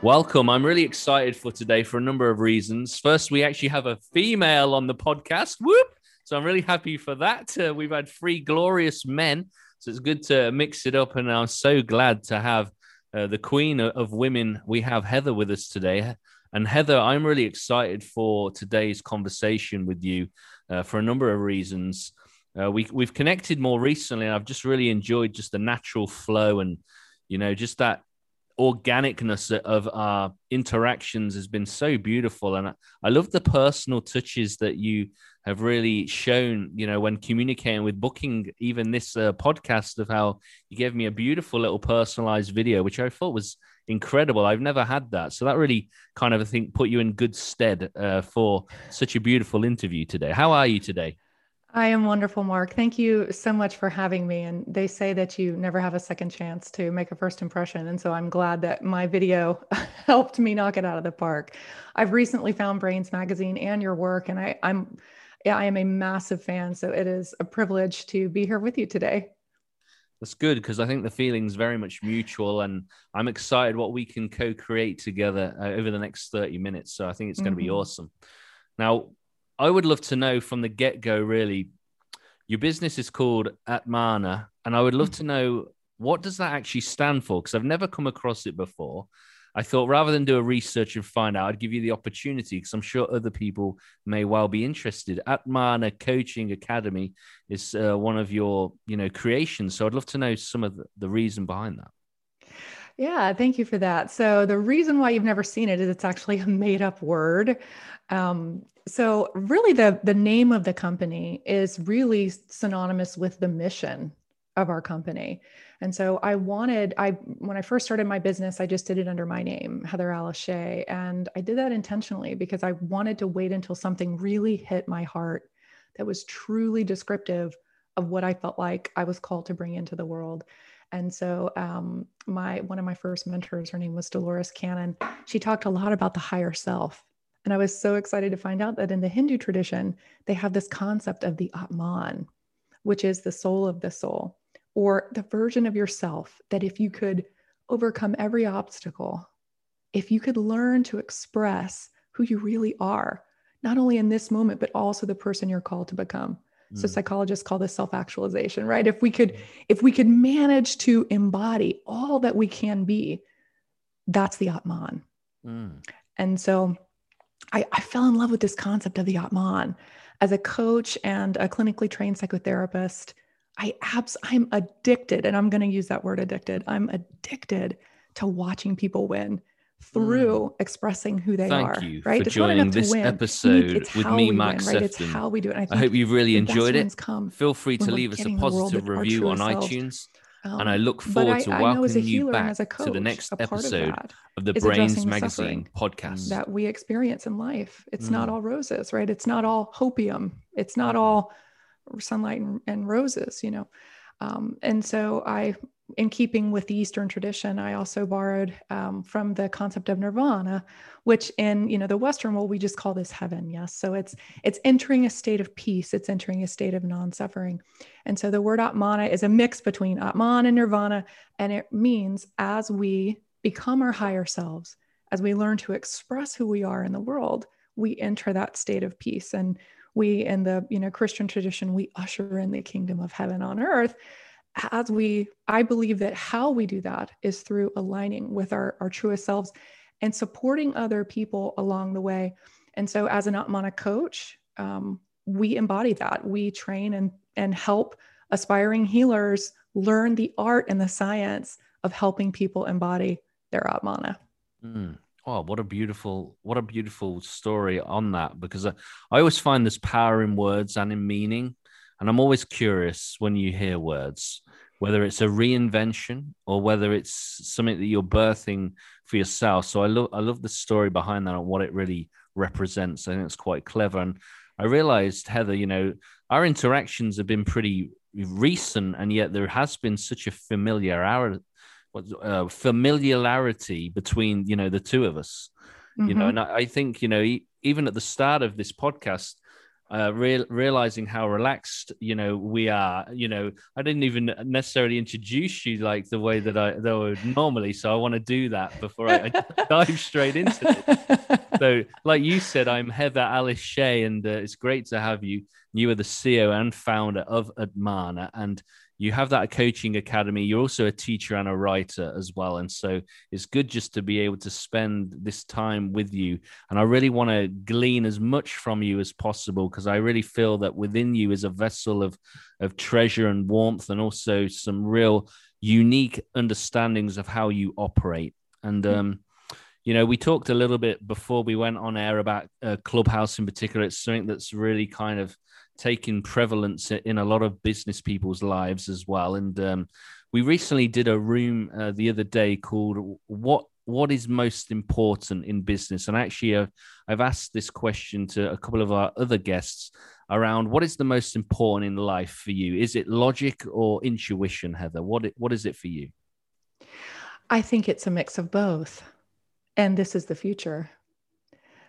Welcome. I'm really excited for today for a number of reasons. First, we actually have a female on the podcast. Whoop! So I'm really happy for that. Uh, we've had three glorious men. So it's good to mix it up. And I'm so glad to have uh, the queen of women. We have Heather with us today. And Heather, I'm really excited for today's conversation with you uh, for a number of reasons. Uh, we, we've connected more recently, and I've just really enjoyed just the natural flow and, you know, just that organicness of our interactions has been so beautiful. And I, love the personal touches that you have really shown you know when communicating with booking even this uh, podcast of how you gave me a beautiful little personalized video which i thought was incredible. I've never had that. So that really kind of i think put you in good stead uh, for such a beautiful interview today. How are you today I am wonderful, Mark. Thank you so much for having me. And they say that you never have a second chance to make a first impression. And so I'm glad that my video helped me knock it out of the park. I've recently found Brainz Magazine and your work, and I, I'm yeah, I am a massive fan. So it is a privilege to be here with you today. That's good because I think the feeling's very much mutual, and I'm excited what we can co-create together uh, over the next 30 minutes. So I think it's going to mm-hmm. be awesome. Now, I would love to know from the get go, really, your business is called Atmana, and I would love to know what does that actually stand for because I've never come across it before. I thought rather than do a research and find out, I'd give you the opportunity because I'm sure other people may well be interested. Atmana Coaching Academy is uh, one of your, you know, creations. So I'd love to know some of the, the reason behind that. Yeah, thank you for that. So the reason why you've never seen it is it's actually a made up word. Um, so really the the name of the company is really synonymous with the mission of our company. And so I wanted, I when I first started my business, I just did it under my name, Heather Alice. And I did that intentionally because I wanted to wait until something really hit my heart that was truly descriptive of what I felt like I was called to bring into the world. And so um, my one of my first mentors, her name was Dolores Cannon. She talked a lot about the higher self and I was so excited to find out that in the Hindu tradition, they have this concept of the Atman, which is the soul of the soul, or the version of yourself that if you could overcome every obstacle, if you could learn to express who you really are, not only in this moment, but also the person you're called to become. So mm. psychologists call this self-actualization, right? If we could, if we could manage to embody all that we can be, that's the Atman. Mm. And so I, I fell in love with this concept of the Atman. As a coach and a clinically trained psychotherapist, I abs- I'm addicted, and I'm going to use that word addicted. I'm addicted to watching people win through mm. expressing who they Thank are. You right? For it's joining this win. episode with me, Max win, right? It's how we do it. I, I, hope you've really enjoyed it. Feel free to leave us a positive review on iTunes. Um, and I look forward I, to welcoming you back coach, to the next episode of, of, the Brainz Magazine podcast that we experience in life. It's mm. not all roses, right? It's not all hopium. It's not all sunlight and, and roses, you know. Um, and so I in keeping with the Eastern tradition, I also borrowed um, from the concept of nirvana, which in you know the Western world we just call this heaven. Yes, so it's it's entering a state of peace. It's entering a state of non-suffering, and so the word atmana is a mix between atman and nirvana, and it means as we become our higher selves, as we learn to express who we are in the world, we enter that state of peace, and we in the you know Christian tradition we usher in the kingdom of heaven on earth as we i believe that how we do that is through aligning with our, our truest selves and supporting other people along the way and so as an atmana coach um, we embody that we train and and help aspiring healers learn the art and the science of helping people embody their atmana mm. Oh, what a beautiful, what a beautiful story on that. Because I, I always find there's power in words and in meaning. And I'm always curious when you hear words whether it's a reinvention or whether it's something that you're birthing for yourself. So I love I love the story behind that and what it really represents. I think it's quite clever. And I realized, Heather, you know, our interactions have been pretty recent, and yet there has been such a familiarity, uh, familiarity between you know the two of us. Mm-hmm. You know, mm-hmm. and I, I think you know even at the start of this podcast, uh, real, realizing how relaxed you know we are. You know i didn't even necessarily introduce you like the way that i that I would normally so i want to do that before i, I dive straight into it. So like you said i'm heather alice shea and uh, it's great to have you. You are the ceo and founder of Atmana and you have that coaching academy you're also a teacher and a writer as well. And so it's good just to be able to spend this time with you. And i really want to glean as much from you as possible because i really feel that within you is a vessel of of treasure and warmth and also some real unique understandings of how you operate. And mm. um you know we talked a little bit before we went on air about uh, clubhouse in particular. It's something that's really kind of taking prevalence in a lot of business people's lives as well. And um, we recently did a room uh, the other day called "What What is Most Important in Business?" And actually, uh, I've asked this question to a couple of our other guests around what is the most important in life for you. Is it logic or intuition, Heather? What What is it for you? I think it's a mix of both, and this is the future.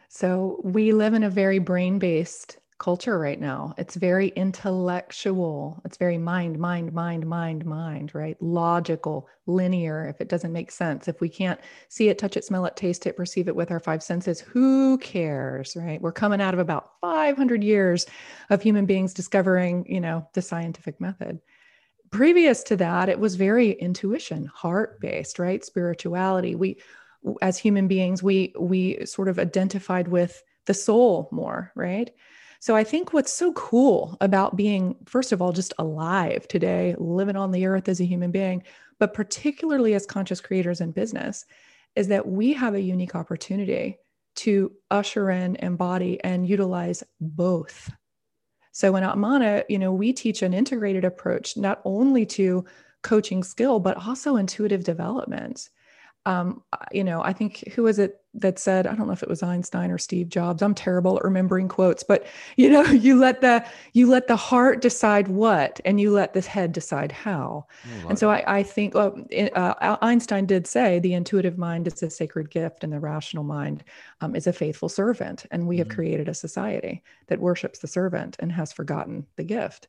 So we live in a very brain based culture right now. It's very intellectual. It's very mind, mind, mind, mind, mind, right? Logical, linear. If it doesn't make sense, if we can't see it, touch it, smell it, taste it, perceive it with our five senses, who cares, right? We're coming out of about 500 years of human beings discovering, you know, the scientific method. Previous to that, it was very intuition, heart based, right? Spirituality. We, as human beings, we we sort of identified with the soul more, right? So I think what's so cool about being, first of all, just alive today, living on the earth as a human being, but particularly as conscious creators in business, is that we have a unique opportunity to usher in, embody, and utilize both. So in Atmana, you know, we teach an integrated approach not only to coaching skill, but also intuitive development um, you know, I think who was it that said, I don't know if it was Einstein or Steve Jobs. I'm terrible at remembering quotes, but you know, you let the you let the heart decide what, and you let the head decide how. Oh, and so I, I think well, uh, Einstein did say the intuitive mind is a sacred gift, and the rational mind um, is a faithful servant. And we mm-hmm. have created a society that worships the servant and has forgotten the gift.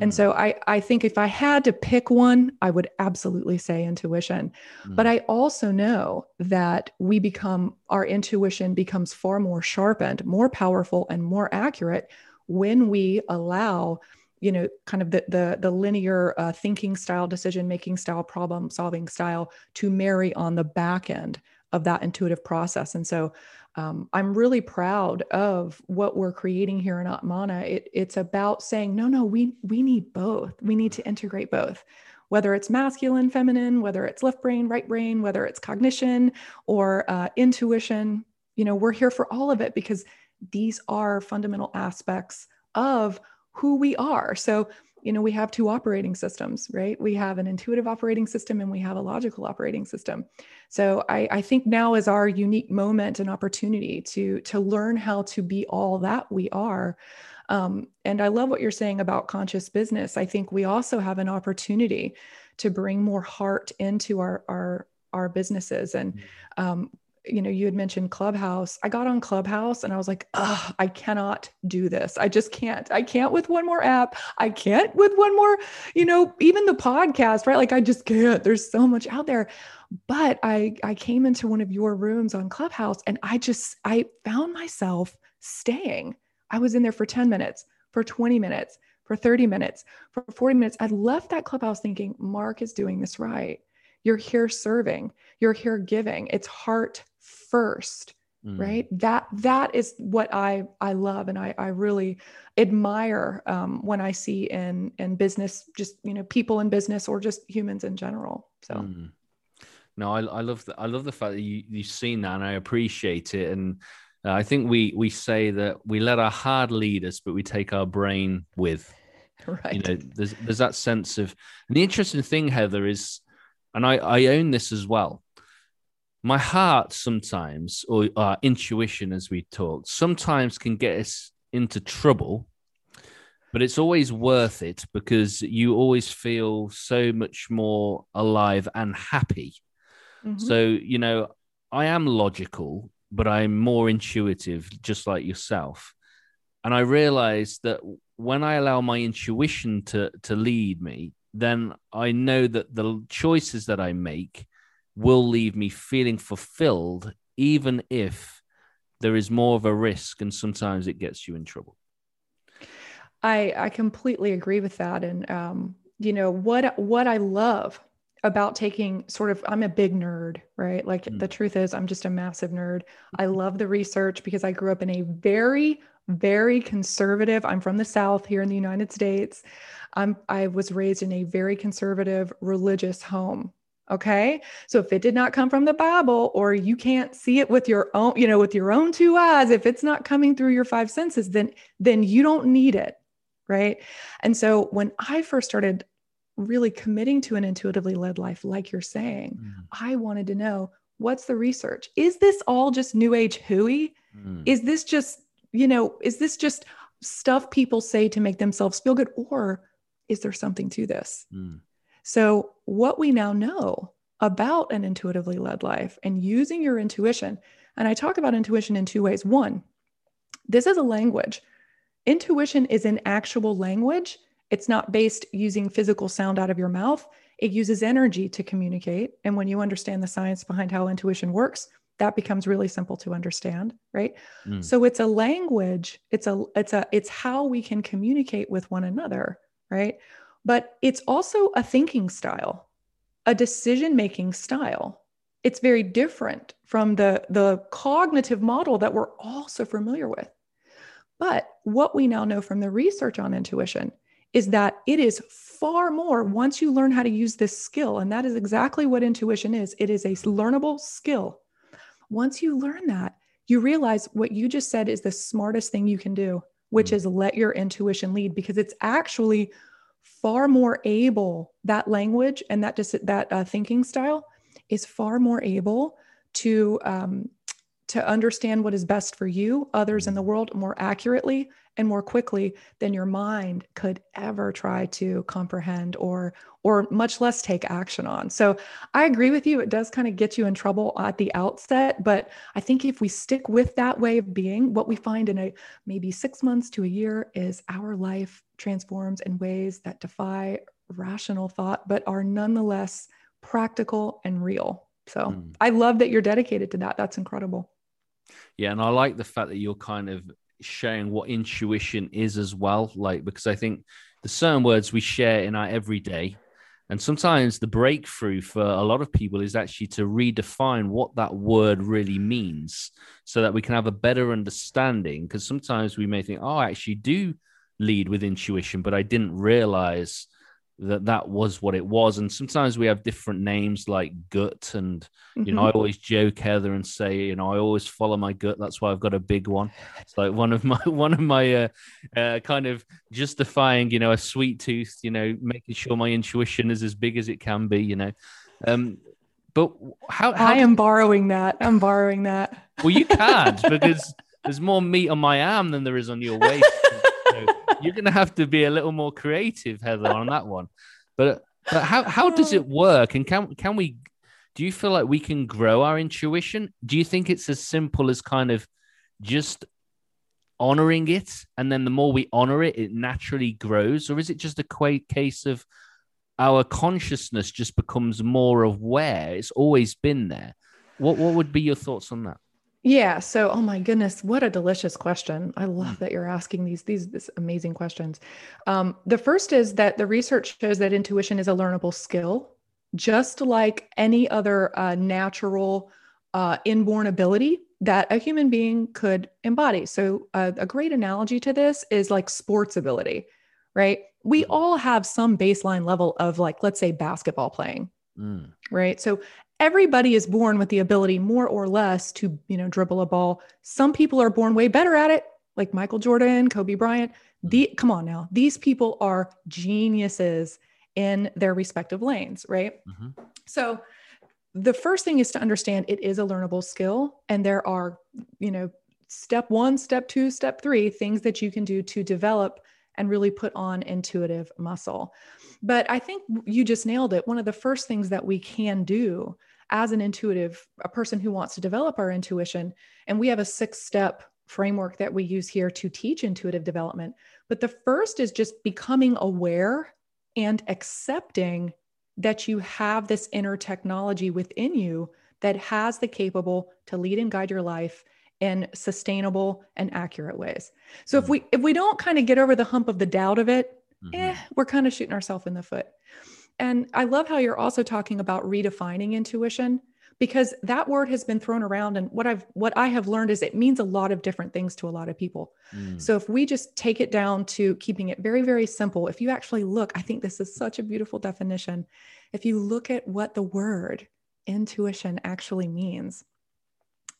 And mm. so I, I think if I had to pick one, I would absolutely say intuition. Mm. But I also know that we become, our intuition becomes far more sharpened, more powerful, and more accurate when we allow you know kind of the the, the linear uh, thinking style decision making style problem solving style to marry on the back end of that intuitive process and so um, I'm really proud of what we're creating here in Atmana. It, it's about saying, no, no, we we need both. We need to integrate both, whether it's masculine, feminine, whether it's left brain, right brain, whether it's cognition or uh, intuition. You know, we're here for all of it because these are fundamental aspects of who we are. So you know, we have two operating systems, right? We have an intuitive operating system and we have a logical operating system. So I, I think now is our unique moment and opportunity to to learn how to be all that we are. Um, and I love what you're saying about conscious business. I think we also have an opportunity to bring more heart into our our our businesses and mm. um, you know, you had mentioned Clubhouse. I got on Clubhouse and I was like, oh, I cannot do this. I just can't. I can't with one more app. I can't with one more, you know, even the podcast, right? Like I just can't. There's so much out there. But I I came into one of your rooms on Clubhouse and I just I found myself staying. I was in there for 10 minutes, for 20 minutes, for 30 minutes, for 40 minutes. I left that Clubhouse thinking, Mark is doing this right. You're here serving, you're here giving. It's heart first mm. right that that is what i i love and i i really admire um, when i see in in business just you know people in business or just humans in general so mm. no I, I love the, i love the fact that you, you've seen that and i appreciate it and uh, i think we we say that we let our heart lead us but we take our brain with Right. You know, there's there's that sense of and the interesting thing, Heather, is and I, I own this as well. My heart sometimes, or uh, intuition, as we talk, sometimes can get us into trouble, but it's always worth it because you always feel so much more alive and happy. Mm-hmm. So, you know, I am logical, but I'm more intuitive, just like yourself. And I realize that when I allow my intuition to, to lead me, then I know that the choices that I make will leave me feeling fulfilled, even if there is more of a risk and sometimes it gets you in trouble. I, I completely agree with that. And, um, you know, what, what I love about taking sort of, I'm a big nerd, right? Like mm. the truth is, I'm just a massive nerd. I love the research because I grew up in a very, very conservative, I'm from the South here in the United States. I'm, I was raised in a very conservative religious home. Okay. So if it did not come from the Bible or you can't see it with your own, you know, with your own two eyes, if it's not coming through your five senses, then, then you don't need it. Right. And so when I first started really committing to an intuitively led life, like you're saying, mm. I wanted to know what's the research? Is this all just new age hooey? Mm. Is this just, you know, is this just stuff people say to make themselves feel good? Or is there something to this? Mm. So, what we now know about an intuitively led life and using your intuition, and I talk about intuition in two ways. One, this is a language. Intuition is an actual language. It's not based using physical sound out of your mouth. It uses energy to communicate. And when you understand the science behind how intuition works, that becomes really simple to understand, right? Mm. So it's a language. It's a it's a it's how we can communicate with one another, right? but it's also a thinking style, a decision making style. It's very different from the, the cognitive model that we're all so familiar with. But what we now know from the research on intuition is that it is far more once you learn how to use this skill. And that is exactly what intuition is it is a learnable skill. Once you learn that, you realize what you just said is the smartest thing you can do, which mm. is let your intuition lead because it's actually far more able that language and that just that uh, thinking style is far more able to um, to understand what is best for you others in the world more accurately and more quickly than your mind could ever try to comprehend or or much less take action on. So I agree with you it does kind of get you in trouble at the outset, but I think if we stick with that way of being, what we find in a maybe 6 months to a year is our life transforms in ways that defy rational thought but are nonetheless practical and real. So mm. I love that you're dedicated to that. That's incredible. Yeah, and I like the fact that you're kind of sharing what intuition is as well. Like, because I think the certain words we share in our everyday, and sometimes the breakthrough for a lot of people is actually to redefine what that word really means so that we can have a better understanding. Because sometimes we may think, oh, I actually do lead with intuition, but I didn't realize that that was what it was. And sometimes we have different names like gut. And, you mm-hmm. know, I mm-hmm. always joke Heather and say, you know, I always follow my gut. That's why I've got a big one. It's like one of my, one of my uh, uh, kind of justifying, you know, a sweet tooth, you know, making sure my intuition is as big as it can be, you know. Um, but how, how I am borrowing that. I'm borrowing that. Well, you can't because there's more meat on my arm than there is on your waist. You're going to have to be a little more creative, Heather, on that one. But but how how does it oh. work? And can can we? Do you feel like we can grow our intuition? Do you think it's as simple as kind of just honoring it, and then the more we honor it, it naturally grows, or is it just a case of our consciousness just becomes more aware? It's always been there. What what would be your thoughts on that? Yeah. So, oh my goodness, what a delicious question. I love mm. that you're asking these these, these amazing questions. Um, the first is that the research shows that intuition is a learnable skill, just like any other uh, natural uh, inborn ability that a human being could embody. So, uh, a great analogy to this is like sports ability, right? We mm-hmm. all have some baseline level of like, let's say, basketball playing. Mm. Right. So everybody is born with the ability more or less to you know dribble a ball some people are born way better at it like Michael Jordan, Kobe Bryant. The come on now, these people are geniuses in their respective lanes, right? Mm-hmm. So the first thing is to understand it is a learnable skill and there are, you know, step 1, step 2, step 3 things that you can do to develop and really put on intuitive muscle. But I think you just nailed it. One of the first things that we can do as an intuitive, a person who wants to develop our intuition, and we have a six step framework that we use here to teach intuitive development. But the first is just becoming aware and accepting that you have this inner technology within you that has the capable to lead and guide your life in sustainable and accurate ways. So mm-hmm. if we if we don't kind of get over the hump of the doubt of it, mm-hmm. eh, we're kind of shooting ourselves in the foot. And I love how you're also talking about redefining intuition because that word has been thrown around and what I've what I have learned is it means a lot of different things to a lot of people. Mm. So if we just take it down to keeping it very very simple, if you actually look, I think this is such a beautiful definition. If you look at what the word intuition actually means,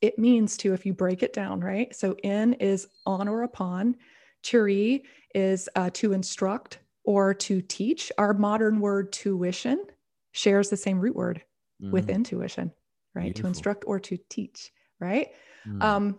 it means to if you break it down, right? So in is on or upon, turi is uh, to instruct or to teach. Our modern word tuition shares the same root word mm. with intuition right? Beautiful. To instruct or to teach, right? Mm. Um,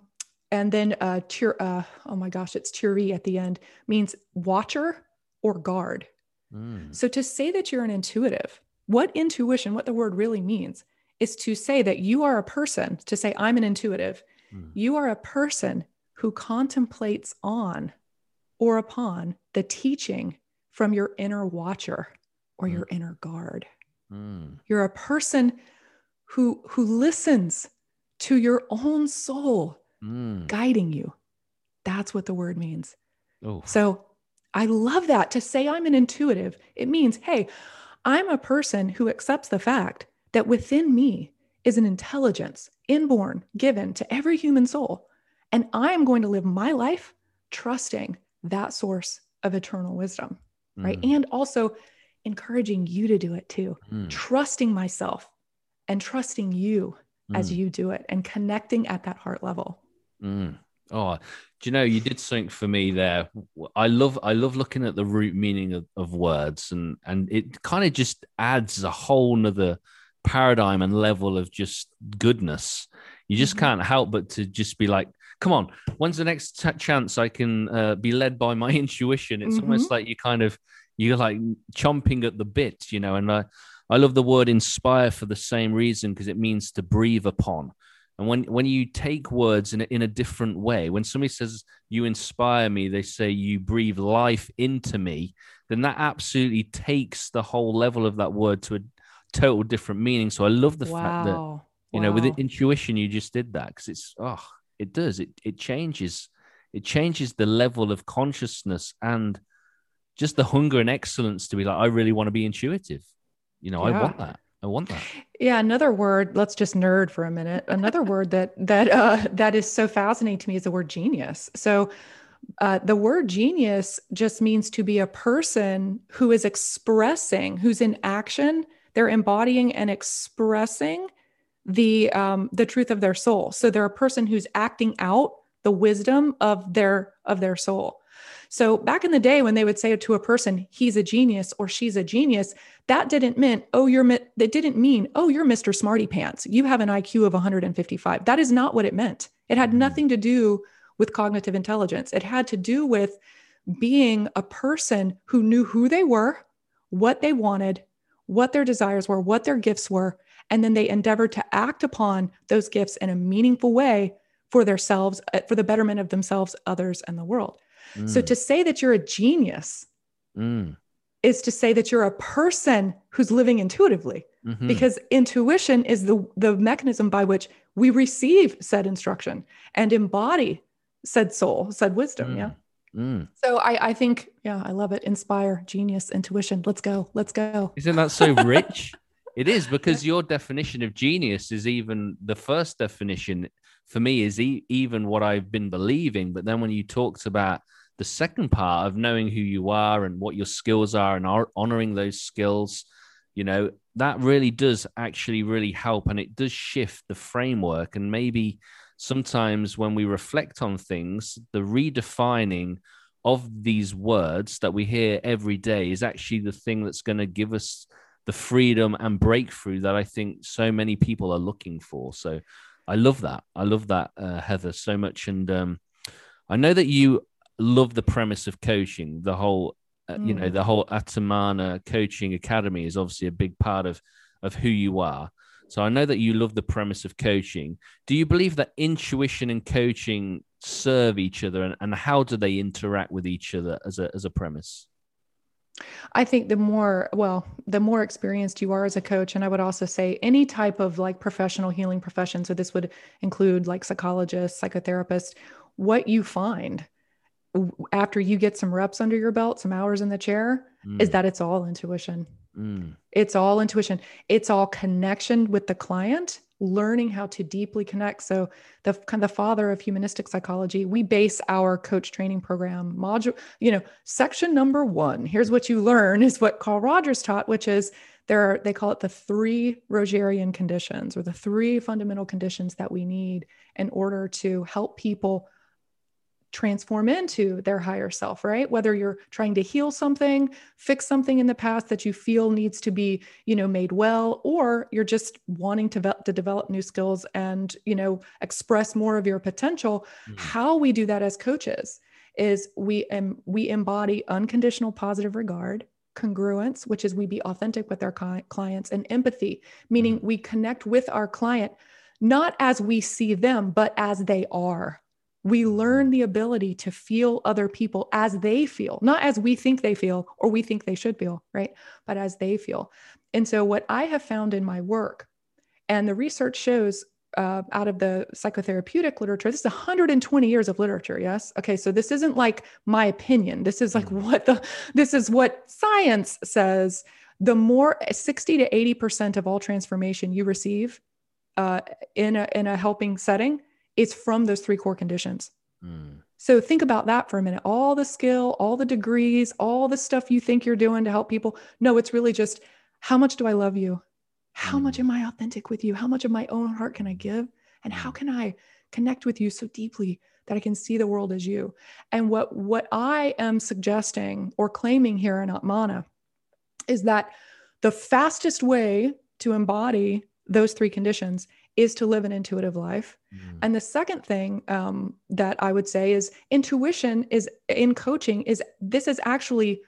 and then uh, tir, uh, oh my gosh, it's turi at the end means watcher or guard. Mm. So to say that you're an intuitive, what intuition, what the word really means, is to say that you are a person. To say I'm an intuitive, mm. you are a person who contemplates on or upon the teaching from your inner watcher or your mm. inner guard. Mm. You're a person who who listens to your own soul mm. guiding you that's what the word means oh. so i love that to say i'm an intuitive it means hey i'm a person who accepts the fact that within me is an intelligence inborn given to every human soul and i'm going to live my life trusting that source of eternal wisdom right mm. and also encouraging you to do it too mm. trusting myself and trusting you mm. as you do it and connecting at that heart level. Mm. Oh, do you know you did something for me there? I love I love looking at the root meaning of, of words and and it kind of just adds a whole nother paradigm and level of just goodness. You just mm-hmm. can't help but to just be like, come on, when's the next t- chance I can uh, be led by my intuition? It's mm-hmm. almost like you kind of you're like chomping at the bit, you know. And I I love the word inspire for the same reason because it means to breathe upon. And when, when you take words in a, in a different way, when somebody says you inspire me, they say you breathe life into me, then that absolutely takes the whole level of that word to a total different meaning. So I love the wow. fact that, you wow. know, with intuition, you just did that because it's, oh, it does. It, it changes. It changes the level of consciousness and just the hunger and excellence to be like, I really want to be intuitive. You know, yeah. I want that. I want that. Yeah, another word. Let's just nerd for a minute. Another word that that uh, that is so fascinating to me is the word genius. So, uh, the word genius just means to be a person who is expressing, who's in action. They're embodying and expressing the um, the truth of their soul. So they're a person who's acting out the wisdom of their of their soul. So back in the day when they would say to a person, he's a genius or she's a genius, that didn't mean, oh, you're, that didn't mean, oh, you're Mr. Smarty Pants. You have an IQ of 155. That is not what it meant. It had mm-hmm. nothing to do with cognitive intelligence. It had to do with being a person who knew who they were, what they wanted, what their desires were, what their gifts were, and then they endeavor to act upon those gifts in a meaningful way for themselves, uh, for the betterment of themselves, others, and the world. So mm. to say that you're a genius mm. is to say that you're a person who's living intuitively. Mm-hmm. Because intuition is the, the mechanism by which we receive said instruction and embody said soul, said wisdom. Mm. Yeah. Mm. So I, I think, yeah, I love it. Inspire, genius, intuition. Let's go. Let's go. Isn't that so rich? it is because your definition of genius is even the first definition for me is e- even what I've been believing. But then when you talked about the second part of knowing who you are and what your skills are and are honoring those skills you know that really does actually really help and it does shift the framework and maybe sometimes when we reflect on things, the redefining of these words that we hear every day is actually the thing that's going to give us the freedom and breakthrough that I think so many people are looking for. So I love that. I love that, uh, Heather, so much. And um, I know that you love the premise of coaching, the whole, uh, mm. you know, mm. the whole Atmana Coaching Academy is obviously a big part of of who you are. So I know that you love the premise of coaching. Do you believe that intuition and coaching serve each other, and, and how do they interact with each other as a as a premise? I think the more, well, the more experienced you are as a coach, and I would also say any type of like professional healing profession. So this would include like psychologists, psychotherapists, what you find after you get some reps under your belt, some hours in the chair, mm. is that it's all intuition. Mm. It's all intuition. It's all connection with the client, learning how to deeply connect. So the kind of the father of humanistic psychology, we base our coach training program module, you know, section number one. Here's what you learn is what Carl Rogers taught, which is there are, they call it the three Rogerian conditions or the three fundamental conditions that we need in order to help people transform into their higher self, right? Whether you're trying to heal something, fix something in the past that you feel needs to be, you know, made well, or you're just wanting to, to develop new skills and, you know, express more of your potential. Mm-hmm. How we do that as coaches is we um, we embody unconditional positive regard, congruence, which is we be authentic with our clients, and empathy, meaning mm-hmm. we connect with our client not as we see them, but as they are we learn the ability to feel other people as they feel, not as we think they feel or we think they should feel, right? But as they feel. And so, what I have found in my work, and the research shows uh, out of the psychotherapeutic literature, this is 120 years of literature. Yes. Okay. So this isn't like my opinion. This is like mm. what the, this is what science says. The more 60 to 80% of all transformation you receive uh, in a, in a helping setting it's from those three core conditions. Mm. So think about that for a minute. All the skill, all the degrees, all the stuff you think you're doing to help people. No, it's really just how much do I love you? How mm. much am I authentic with you? How much of my own heart can I give? And how mm. can I connect with you so deeply that I can see the world as you? And what what I am suggesting or claiming here in Atmana is that the fastest way to embody those three conditions is to live an intuitive life. Mm. And the second thing um, that I would say is intuition is in coaching is this is actually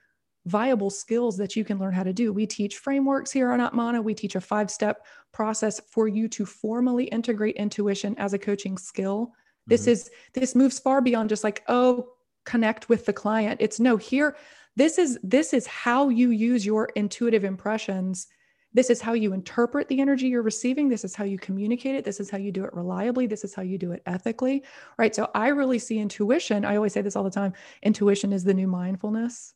viable skills that you can learn how to do. We teach frameworks here on Atmana. We teach a five step process for you to formally integrate intuition as a coaching skill. Mm-hmm. This is this moves far beyond just like oh connect with the client. It's no here this is this is how you use your intuitive impressions this is how you interpret the energy you're receiving. This is how you communicate it. This is how you do it reliably. This is how you do it ethically. Right. So I really see intuition. I always say this all the time intuition is the new mindfulness.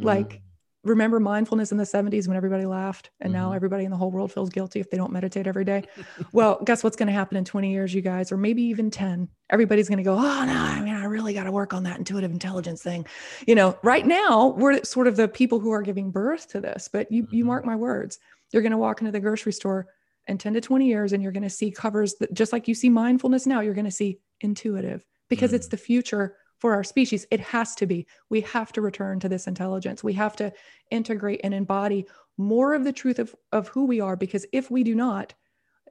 Mm. Like, remember mindfulness in the 70s when everybody laughed and mm-hmm. now everybody in the whole world feels guilty if they don't meditate every day well guess what's going to happen in 20 years you guys or maybe even 10 everybody's going to go oh no i mean i really got to work on that intuitive intelligence thing you know right now we're sort of the people who are giving birth to this but you mm-hmm. you mark my words you're going to walk into the grocery store in 10 to 20 years and you're going to see covers that just like you see mindfulness now you're going to see intuitive because mm-hmm. it's the future for our species. It has to be. We have to return to this intelligence. We have to integrate and embody more of the truth of, of who we are. Because if we do not,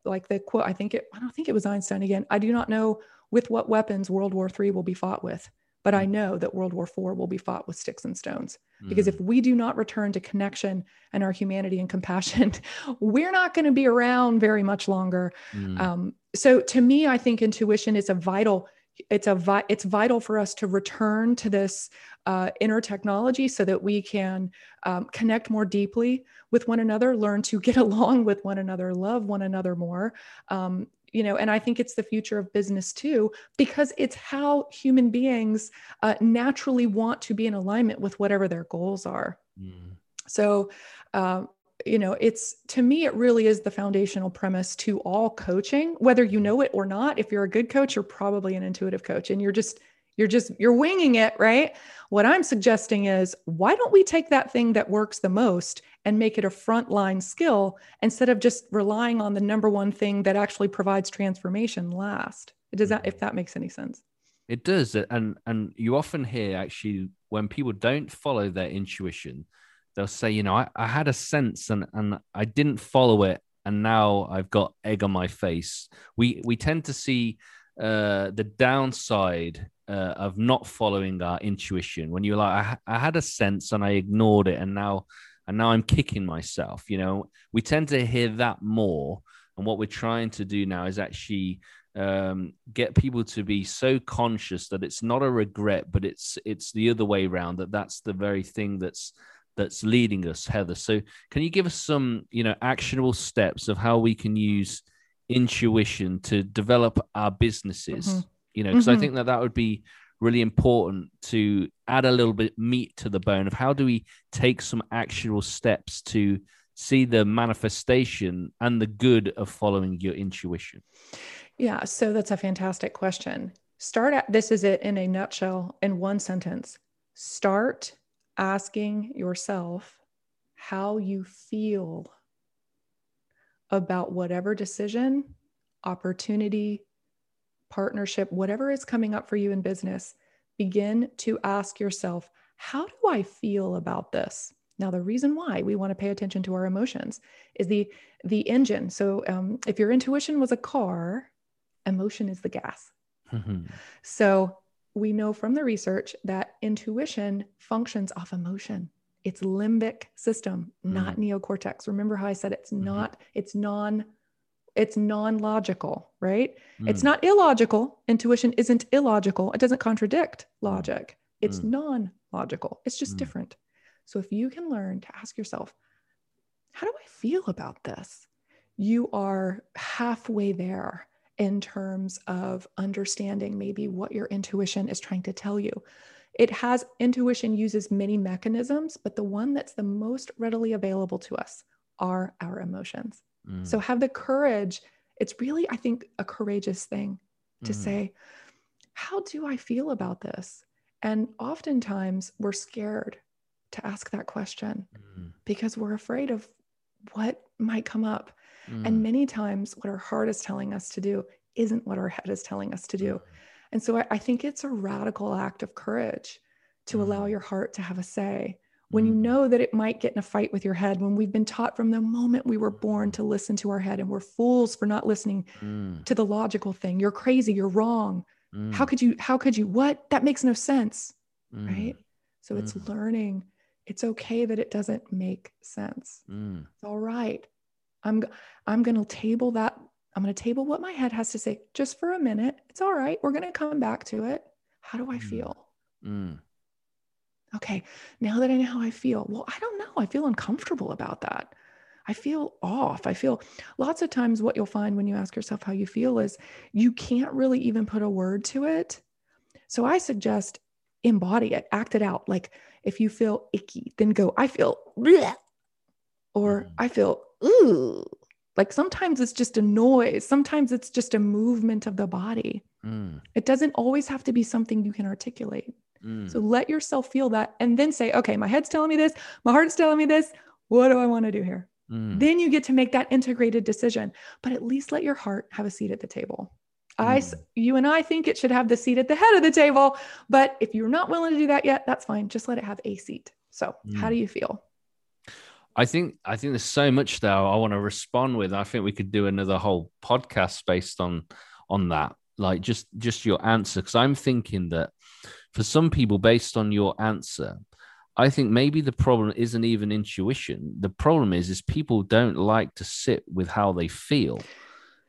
like the quote, I think it, I don't think it was Einstein again. I do not know with what weapons World War III will be fought with, but I mm. know that World War IV will be fought with sticks and stones. Because mm-hmm. if we do not return to connection and our humanity and compassion, we're not going to be around very much longer. Mm-hmm. Um, so to me, I think intuition is a vital it's a vi- it's vital for us to return to this uh, inner technology so that we can um, connect more deeply with one another learn to get along with one another love one another more um, you know and i think it's the future of business too because it's how human beings uh, naturally want to be in alignment with whatever their goals are mm. so uh, you know it's to me it really is the foundational premise to all coaching whether you know it or not. If you're a good coach you're probably an intuitive coach and you're just you're just you're winging it right? What i'm suggesting is why don't we take that thing that works the most and make it a frontline skill instead of just relying on the number one thing that actually provides transformation last? Does that if mm-hmm. that makes any sense? It does, and and you often hear actually when people don't follow their intuition, they'll say, you know, I, I had a sense and and I didn't follow it, and now I've got egg on my face. We we tend to see uh, the downside uh, of not following our intuition when you're like, I, I had a sense and I ignored it, and now and now I'm kicking myself. You know, we tend to hear that more, and what we're trying to do now is actually um, get people to be so conscious that it's not a regret, but it's it's the other way around. That that's the very thing that's that's leading us, Heather. So, can you give us some, you know, actionable steps of how we can use intuition to develop our businesses? Mm-hmm. You know, because mm-hmm. I think that that would be really important to add a little bit meat to the bone of how do we take some actual steps to see the manifestation and the good of following your intuition. Yeah, so that's a fantastic question. Start at this is it in a nutshell in one sentence. Start asking yourself how you feel about whatever decision, opportunity, partnership, whatever is coming up for you in business. Begin to ask yourself, how do I feel about this? Now, the reason why we want to pay attention to our emotions is the the engine. So, um, if your intuition was a car, emotion is the gas. Mm-hmm. So we know from the research that intuition functions off emotion. It's limbic system, mm-hmm. not neocortex. Remember how I said it's mm-hmm. not, it's non, it's non-logical, right? It's mm. not illogical. Intuition isn't illogical. It doesn't contradict mm. logic. It's mm. non-logical. It's just mm. different. So if you can learn to ask yourself, how do I feel about this? You are halfway there in terms of understanding maybe what your intuition is trying to tell you. It has intuition uses many mechanisms, but the one that's the most readily available to us are our emotions. Mm. So have the courage. It's really, I think, a courageous thing to mm. say, How do I feel about this? And oftentimes we're scared to ask that question mm. because we're afraid of what might come up. Mm. And many times, what our heart is telling us to do isn't what our head is telling us to do. Mm. And so I, I think it's a radical act of courage to mm. allow your heart to have a say when you mm. know that it might get in a fight with your head, when we've been taught from the moment we were born to listen to our head and we're fools for not listening mm. to the logical thing. You're crazy, you're wrong. Mm. How could you, how could you, what? That makes no sense. Mm. Right. So it's learning. It's okay that it doesn't make sense. It's all right. I'm I'm going to table that. I'm going to table what my head has to say just for a minute. It's all right. We're going to come back to it. How do I mm. feel? Mm. Okay, now that I know how I feel, well, I don't know. I feel uncomfortable about that. I feel off. I feel lots of times what you'll find when you ask yourself how you feel is you can't really even put a word to it. So I suggest embody it, act it out. Like if you feel icky, then go, I feel, bleh, or mm. I feel ooh. Like sometimes it's just a noise, sometimes it's just a movement of the body. Mm. It doesn't always have to be something you can articulate. Mm. So let yourself feel that and then say, okay, my head's telling me this, my heart's telling me this. What do I want to do here? Mm. Then you get to make that integrated decision, but at least let your heart have a seat at the table. I, mm. you and I think it should have the seat at the head of the table, but if you're not willing to do that yet, that's fine. Just let it have a seat. So, how do you feel? I think I think there's so much there I want to respond with. I think we could do another whole podcast based on on that. Like just just your answer, because I'm thinking that for some people, based on your answer, I think maybe the problem isn't even intuition. The problem is is people don't like to sit with how they feel.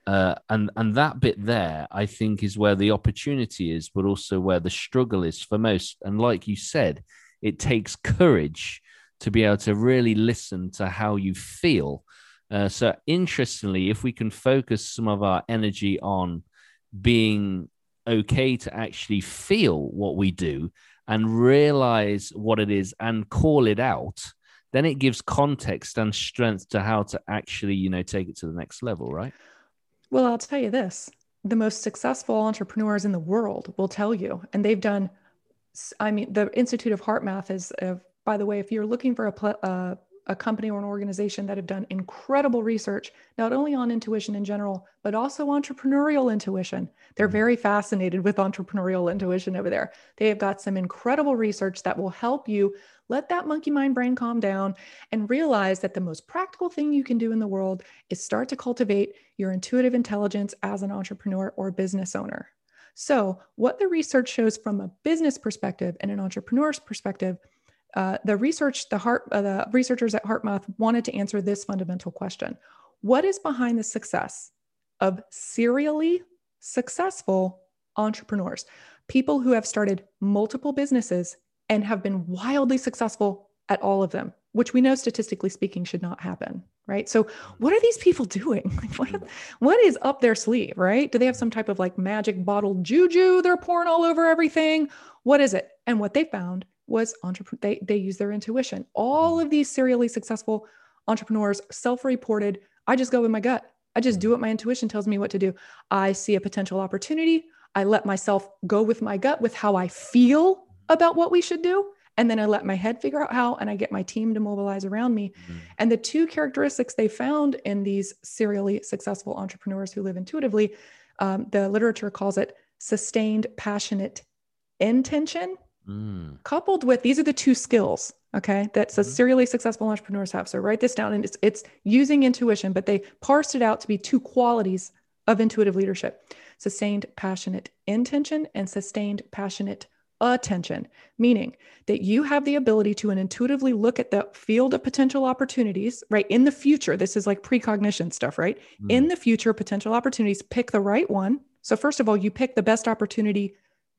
Uh, and and that bit there, I think, is where the opportunity is, but also where the struggle is for most. And like you said, it takes courage to be able to really listen to how you feel. Uh, so, interestingly, if we can focus some of our energy on being okay to actually feel what we do and realize what it is and call it out, then it gives context and strength to how to actually, you know, take it to the next level, right? Well, I'll tell you this the most successful entrepreneurs in the world will tell you, and they've done, I mean, the Institute of HeartMath is uh, by the way, if you're looking for a, uh, a company or an organization that have done incredible research, not only on intuition in general, but also entrepreneurial intuition. They're mm-hmm. very fascinated with entrepreneurial intuition over there. They have got some incredible research that will help you let that monkey mind brain calm down and realize that the most practical thing you can do in the world is start to cultivate your intuitive intelligence as an entrepreneur or business owner. So, what the research shows from a business perspective and an entrepreneur's perspective, uh, the research, the heart, uh, the researchers at HeartMath wanted to answer this fundamental question: What is behind the success of serially successful entrepreneurs? People who have started multiple businesses and have been wildly successful at all of them, which we know statistically speaking should not happen, right? So, what are these people doing? Like, what, what is up their sleeve, right? Do they have some type of like magic bottle juju they're pouring all over everything? What is it? And what they found was entrepreneur they, they use their intuition. All of these serially successful entrepreneurs self-reported, I just go with my gut. I just do what my intuition tells me what to do. I see a potential opportunity. I let myself go with my gut with how I feel about what we should do. And then I let my head figure out how, and I get my team to mobilize around me. Mm-hmm. And the two characteristics they found in these serially successful entrepreneurs who live intuitively, um, the literature calls it sustained passionate intention, mm. coupled with these are the two skills, okay, that mm-hmm. serially successful entrepreneurs have. So write this down, and it's, it's using intuition, but they parsed it out to be two qualities of intuitive leadership sustained passionate intention and sustained passionate attention, meaning that you have the ability to intuitively look at the field of potential opportunities, right? In the future, this is like precognition stuff, right? Mm. In the future, potential opportunities, pick the right one. So, first of all, you pick the best opportunity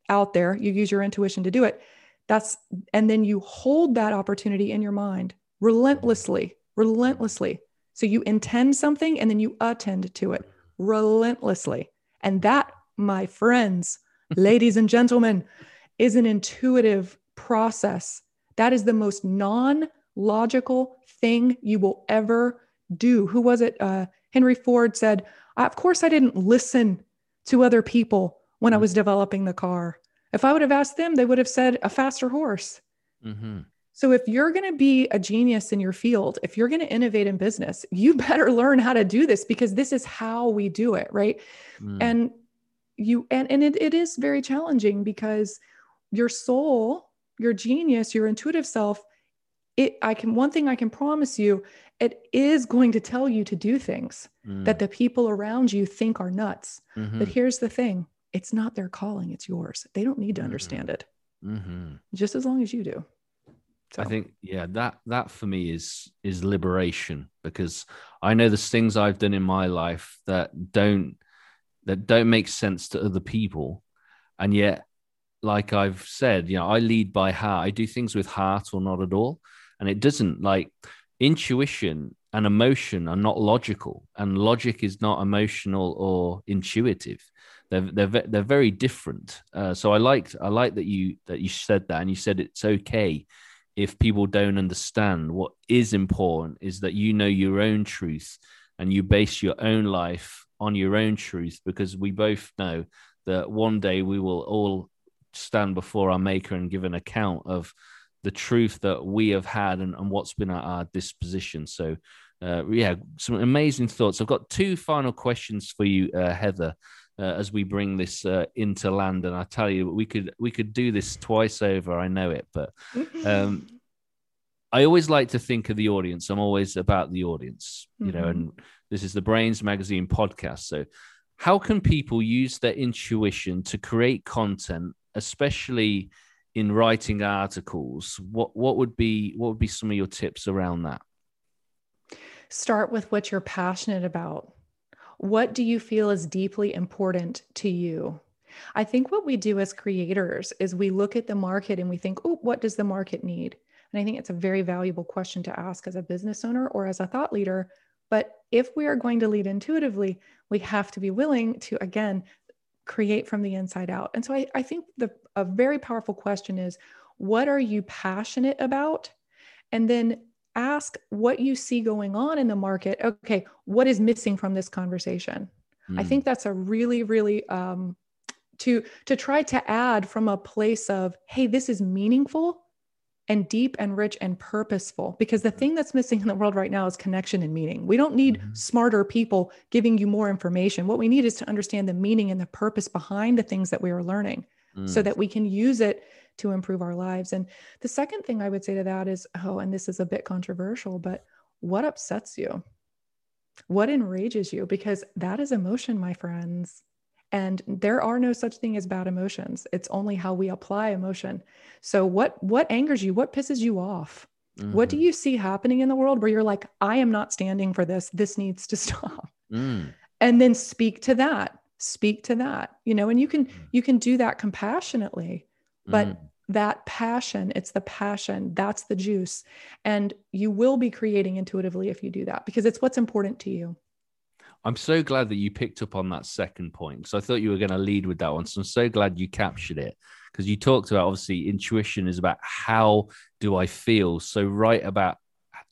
out there, you use your intuition to do it. That's, and then you hold that opportunity in your mind relentlessly, relentlessly. So, you intend something and then you attend to it relentlessly. And that, my friends, ladies and gentlemen, is an intuitive process. That is the most non logical thing you will ever do. Who was it? Uh, Henry Ford said, Of course, I didn't listen to other people when I was developing the car. If I would have asked them, they would have said a faster horse. Mm-hmm. So, if you're going to be a genius in your field, if you're going to innovate in business, you better learn how to do this because this is how we do it, right? Mm. And you and and it, it is very challenging because your soul, your genius, your intuitive self, it I can one thing I can promise you, it is going to tell you to do things mm. that the people around you think are nuts. Mm-hmm. But here's the thing, it's not their calling, it's yours. They don't need to mm-hmm. understand it. Mm-hmm. Just as long as you do. So. I think yeah, that that for me is is liberation because I know there's things I've done in my life that don't that don't make sense to other people, and yet like I've said, you know, I lead by heart. I do things with heart or not at all. And it doesn't like intuition and emotion are not logical, and logic is not emotional or intuitive. They're they're they're very different. Uh, so I liked I like that you that you said that, and you said it's okay if people don't understand. What is important is that you know your own truth and you base your own life on your own truth, because we both know that one day we will all stand before our maker and give an account of the truth that we have had and, and what's been at our disposition. So, uh, yeah, some amazing thoughts. I've got two final questions for you, uh, Heather, uh, as we bring this uh, into land. And I tell you, we could we could do this twice over. I know it, but um, I always like to think of the audience. I'm always about the audience, you mm-hmm. know. And this is the Brainz Magazine podcast. So, how can people use their intuition to create content especially in writing articles, what what would be what would be some of your tips around that? Start with what you're passionate about. What do you feel is deeply important to you? I think what we do as creators is we look at the market and we think, oh, what does the market need? And I think it's a very valuable question to ask as a business owner or as a thought leader. But if we are going to lead intuitively, we have to be willing to, again, create from the inside out. And so I, I think the a very powerful question is what are you passionate about? And then ask what you see going on in the market. Okay, what is missing from this conversation? Mm. I hmm. think that's a really, really um, to to try to add from a place of, hey, this is meaningful. and deep and rich and purposeful because the thing that's missing in the world right now is connection and meaning. We don't need mm-hmm. smarter people giving you more information. What we need is to understand the meaning and the purpose behind the things that we are learning mm. so that we can use it to improve our lives. And the second thing I would say to that is oh, and this is a bit controversial, but what upsets you? What enrages you? Because that is emotion, my friends. And there are no such thing as bad emotions. It's only how we apply emotion. So what what angers you? What pisses you off? Mm-hmm. What do mm-hmm. you see happening in the world where you're like, I am not standing for this. This needs to stop. Mm. And then speak to that. Speak to that. You know, and you can mm. you can do that compassionately. But mm. that passion, it's the passion, that's the juice. And you will be creating intuitively if you do that because it's what's important to you. I'm so glad that you picked up on that second point because I thought you were going to lead with that one. So I'm so glad you captured it because you talked about obviously intuition is about how do I feel. So write about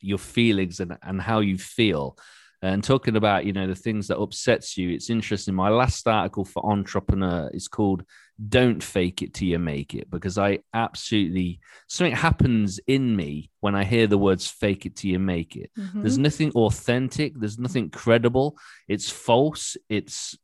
your feelings and, and how you feel. And talking about, you know, the things that upsets you, it's interesting. My last article for Entrepreneur is called don't fake it till you make it because I absolutely something happens in me when I hear the words fake it till you make it. Mm-hmm. There's nothing authentic, there's nothing credible. It's false, it's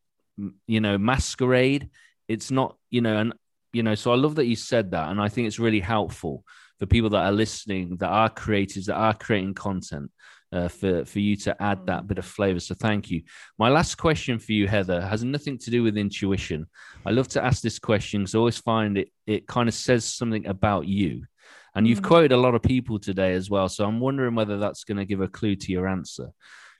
you know, masquerade. It's not, you know, and you know, so I love that you said that. And I think it's really helpful for people that are listening, that are creators, that are creating content uh, for for you to add that bit of flavor. So thank you. My last question for you, Heather, has nothing to do with intuition. I love to ask this question because I always find it it kind of says something about you. And you've mm-hmm. quoted a lot of people today as well. So I'm wondering whether that's going to give a clue to your answer.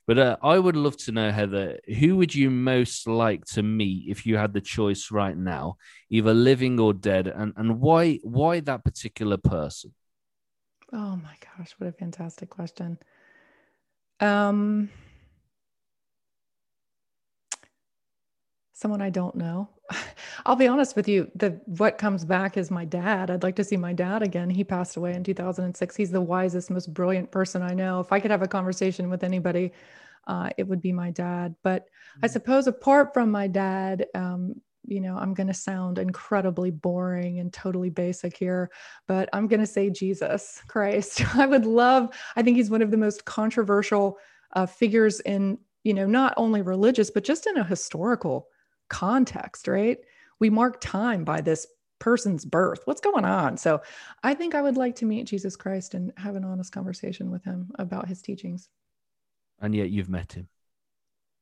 But uh, I would love to know, Heather, who would you most like to meet if you had the choice right now, either living or dead, and, and why why that particular person? Oh my gosh, what a fantastic question. Um, someone I don't know. I'll be honest with you. The what comes back is my dad. I'd like to see my dad again. He passed away in 2006. He's the wisest, most brilliant person I know. If I could have a conversation with anybody, uh, it would be my dad. But. I suppose apart from my dad, um, you know, I'm going to sound incredibly boring and totally basic here, but I'm going to say Jesus Christ. I would love, I think he's one of the most controversial uh, figures in, you know, not only religious, but just in a historical context, right? We mark time by this person's birth. What's going on? So I think I would like to meet Jesus Christ and have an honest conversation with him about his teachings. And yet you've met him.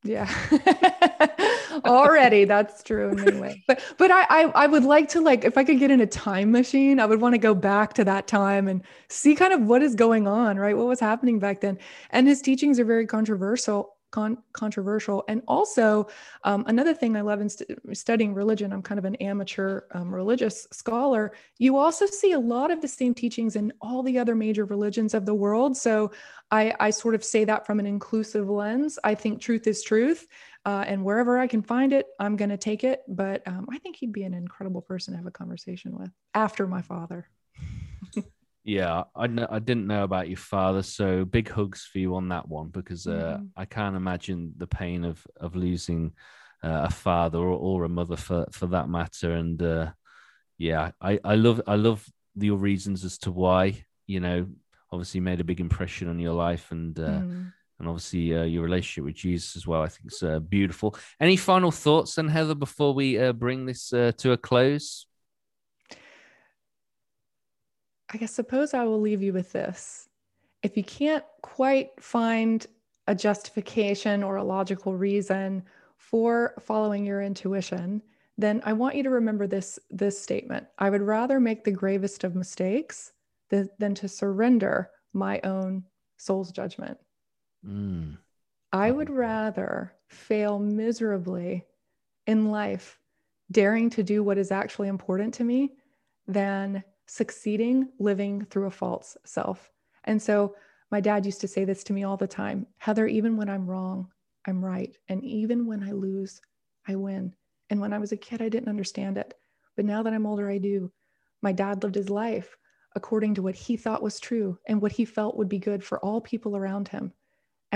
Yeah. Already, that's true in many ways. But but I, I I would like to like if I could get in a time machine, I would want to go back to that time and see kind of what is going on, right? What was happening back then. And his teachings are very controversial con- controversial. And also, um, another thing I love in st- studying religion, I'm kind of an amateur um, religious scholar. You also see a lot of the same teachings in all the other major religions of the world. So I, I sort of say that from an inclusive lens. I think truth is truth. Uh, and wherever I can find it, I'm going to take it. But um, I think he'd be an incredible person to have a conversation with after my father. Yeah, I know, I didn't know about your father, so big hugs for you on that one because uh, mm. I can't imagine the pain of of losing uh, a father or, or a mother for for that matter. And uh, yeah, I I love I love your reasons as to why you know obviously made a big impression on your life and. Mm. And obviously, uh, your relationship with Jesus as well, I think it's uh, beautiful. Any final thoughts, then, Heather, before we bring this to a close? I guess suppose I will leave you with this. If you can't quite find a justification or a logical reason for following your intuition, then I want you to remember this this statement. I would rather make the gravest of mistakes than, than to surrender my own soul's judgment. Mm. I would rather fail miserably in life daring to do what is actually important to me than succeeding living through a false self. And so my dad used to say this to me all the time Heather, even when I'm wrong, I'm right. And even when I lose, I win. And when I was a kid, I didn't understand it. But now that I'm older, I do. My dad lived his life according to what he thought was true and what he felt would be good for all people around him.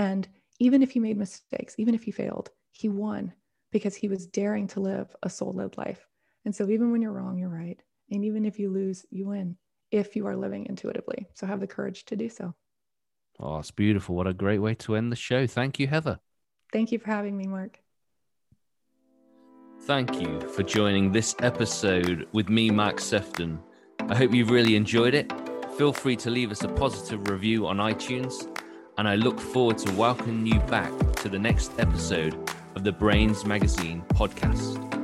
And even if he made mistakes, even if he failed, he won because he was daring to live a soul led life. And so even when you're wrong, you're right. And even if you lose, you win. if you are living intuitively. So have the courage to do so. Oh, it's beautiful. What a great way to end the show. Thank you, Heather. Thank you for having me, Mark. Thank you for joining this episode with me, Mark Sefton. I hope you've really enjoyed it. Feel free to leave us a positive review on iTunes, and I look forward to welcoming you back to the next episode of the Brainz Magazine podcast.